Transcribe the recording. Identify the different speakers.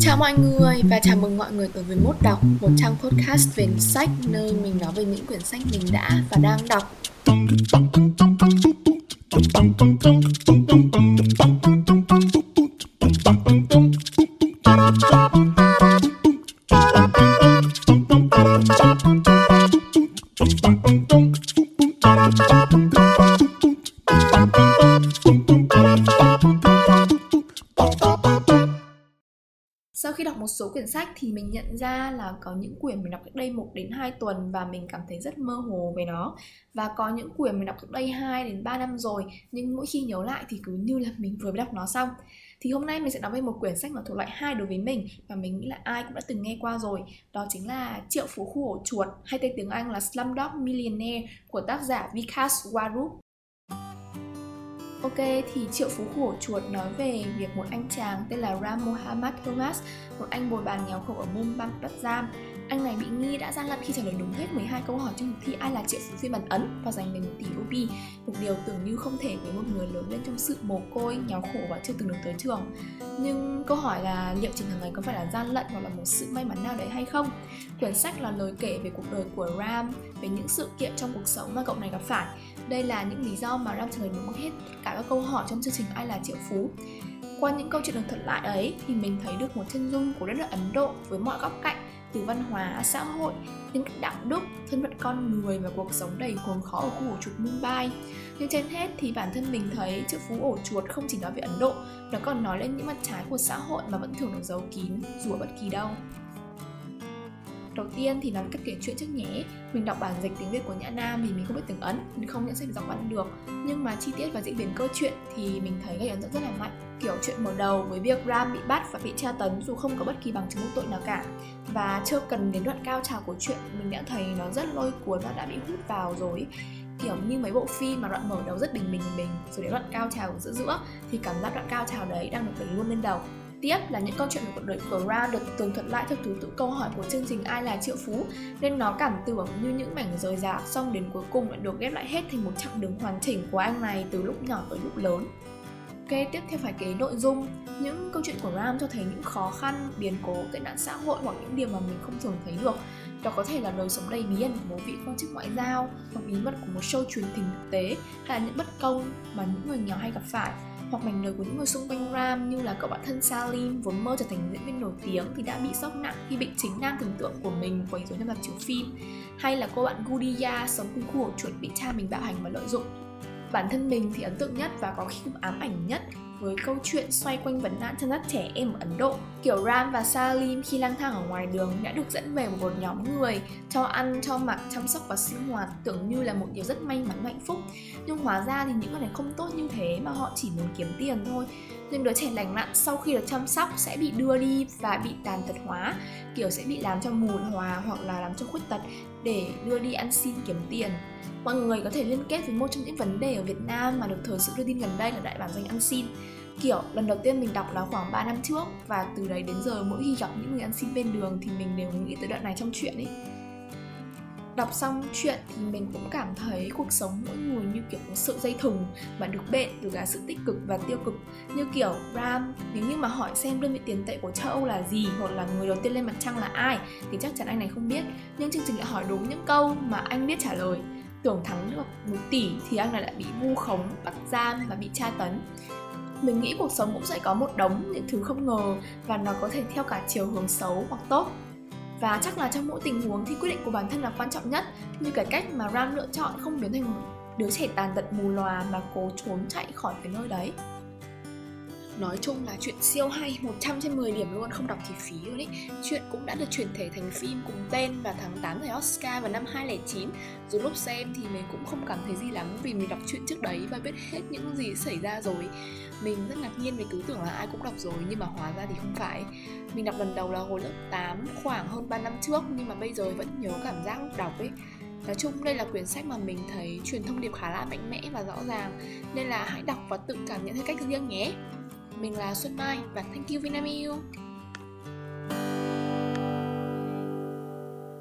Speaker 1: Chào mọi người và chào mừng mọi người tới với Mốt Đọc, một trang podcast về sách nơi mình nói về những quyển sách mình đã và đang đọc. Khi đọc một số quyển sách thì mình nhận ra là có những quyển mình đọc cách đây 1 đến 2 tuần và mình cảm thấy rất mơ hồ về nó và có những quyển mình đọc cách đây 2 đến 3 năm rồi, nhưng mỗi khi nhớ lại thì cứ như là mình vừa mới đọc nó xong. Thì hôm nay mình sẽ nói về một quyển sách mà thuộc loại hai đối với mình và mình nghĩ là ai cũng đã từng nghe qua rồi. Đó chính là Triệu phú khu ổ chuột, hay tên tiếng Anh là Slumdog Millionaire của tác giả Vikas Warup. Ok, thì Triệu Phú khổ Chuột nói về việc một anh chàng tên là Ram Mohammad Thomas, một anh bồi bàn nghèo khổ ở Mumbai Bắc Giang, anh này bị nghi đã gian lận khi trả lời đúng hết 12 câu hỏi trong cuộc thi Ai là triệu phú phiên bản Ấn và giành về một tỷ rupee, một điều tưởng như không thể với một người lớn lên trong sự mồ côi, nghèo khổ và chưa từng được tới trường. Nhưng câu hỏi là liệu trình hàng ngày có phải là gian lận hoặc là một sự may mắn nào đấy hay không? Quyển sách là lời kể về cuộc đời của Ram, về những sự kiện trong cuộc sống mà cậu này gặp phải. Đây là những lý do mà Ram trả lời đúng hết cả các câu hỏi trong chương trình Ai là triệu phú. Qua những câu chuyện được thuật lại ấy thì mình thấy được một chân dung của đất nước Ấn Độ với mọi góc cạnh từ văn hóa, xã hội, đến cách đạo đức, thân phận con người và cuộc sống đầy cuồng khó ở khu ổ chuột Mumbai. Nhưng trên hết thì bản thân mình thấy chữ phú ổ chuột không chỉ nói về Ấn Độ, nó còn nói lên những mặt trái của xã hội mà vẫn thường được giấu kín dù ở bất kỳ đâu. Đầu tiên thì nó cách kể chuyện trước nhé. Mình đọc bản dịch tiếng Việt của Nhã Nam thì mình không biết tiếng Ấn, Mình không nhận sách giọng văn được. Nhưng mà chi tiết và diễn biến câu chuyện thì mình thấy gây ấn tượng rất là mạnh. Kiểu chuyện mở đầu với việc Ram bị bắt và bị tra tấn dù không có bất kỳ bằng chứng vô tội nào cả. Và chưa cần đến đoạn cao trào của chuyện, Mình đã thấy nó rất lôi cuốn và đã bị hút vào rồi. Kiểu như mấy bộ phim mà đoạn mở đầu rất bình bình bình rồi đến đoạn cao trào ở giữa giữa, thì cảm giác đoạn cao trào đấy đang được đẩy luôn lên đầu. Tiếp là những câu chuyện về cuộc đời của Ra được tường thuật lại theo thứ tự câu hỏi của chương trình Ai là triệu phú. Nên nó cảm tưởng như những mảnh rời rạc xong đến cuối cùng lại được ghép lại hết thành một chặng đường hoàn chỉnh của anh này từ lúc nhỏ tới lúc lớn. Ok, tiếp theo phải kể nội dung. Những câu chuyện của Ram cho thấy những khó khăn, biến cố, tệ nạn xã hội hoặc những điều mà mình không thường thấy được. Đó có thể là đời sống đầy bí ẩn của một vị quan chức ngoại giao Hoặc bí mật của một show truyền hình thực tế Hay là những bất công mà những người nghèo hay gặp phải hoặc mảnh đời của những người xung quanh Ram như là cậu bạn thân Salim vốn mơ trở thành diễn viên nổi tiếng thì đã bị sốc nặng khi bị chính nam thần tượng của mình quấy rối trong dạp chiếu phim. Hay là cô bạn Gudiya sống cùng khu ổ chuột bị cha mình bạo hành và lợi dụng. Bản thân mình thì ấn tượng nhất và có khi cũng ám ảnh nhất với câu chuyện xoay quanh vấn nạn chăn dắt trẻ em ở Ấn Độ. Kiểu Ram và Salim khi lang thang ở ngoài đường đã được dẫn về một nhóm người cho ăn, cho mặc, chăm sóc và sinh hoạt tưởng như là một điều rất may mắn hạnh phúc. Nhưng hóa ra thì những người này không tốt như thế mà họ chỉ muốn kiếm tiền thôi. Nên đứa trẻ lành lặn sau khi được chăm sóc sẽ bị đưa đi và bị tàn tật hóa, kiểu sẽ bị làm cho mù hòa hoặc là làm cho khuyết tật để đưa đi ăn xin kiếm tiền mọi người có thể liên kết với một trong những vấn đề ở Việt Nam mà được thời sự đưa tin gần đây là đại bản doanh ăn xin kiểu, lần đầu tiên mình đọc là khoảng 3 năm trước và từ đấy đến giờ mỗi khi gặp những người ăn xin bên đường thì mình đều nghĩ tới đoạn này trong chuyện ấy. Đọc xong chuyện thì mình cũng cảm thấy cuộc sống mỗi người như kiểu một sợi dây thừng mà được bện từ cả sự tích cực và tiêu cực. Như kiểu, Ram, nếu như mà hỏi xem đơn vị tiền tệ của châu Âu là gì hoặc là người đầu tiên lên mặt trăng là ai thì chắc chắn anh này không biết. Nhưng chương trình lại hỏi đúng những câu mà anh biết trả lời. Tưởng thắng được một tỷ thì anh này lại bị vu khống, bắt giam và bị tra tấn mình nghĩ cuộc sống cũng sẽ có một đống những thứ không ngờ và nó có thể theo cả chiều hướng xấu hoặc tốt. Và chắc là trong mỗi tình huống thì quyết định của bản thân là quan trọng nhất, như cái cách mà Ram lựa chọn không biến thành một đứa trẻ tàn tật mù lòa mà cố trốn chạy khỏi cái nơi đấy. Nói chung là chuyện siêu hay 100 trên 10 điểm luôn, Không đọc thì phí luôn ý. Chuyện cũng đã được chuyển thể thành phim cùng tên vào tháng 8 giải Oscar vào năm 2009 Dù lúc xem thì mình cũng không cảm thấy gì lắm Vì mình đọc chuyện trước đấy và biết hết những gì xảy ra rồi. Mình rất ngạc nhiên vì cứ tưởng là ai cũng đọc rồi, Nhưng mà hóa ra thì không phải. Mình đọc lần đầu là hồi lớp 8 khoảng hơn 3 năm trước, Nhưng mà bây giờ vẫn nhớ cảm giác lúc đọc ấy. Nói chung đây là quyển sách mà mình thấy truyền thông điệp khá là mạnh mẽ và rõ ràng, Nên là hãy đọc và tự cảm nhận theo cách riêng nhé mình là Xuân Mai và thank you Vinamilk.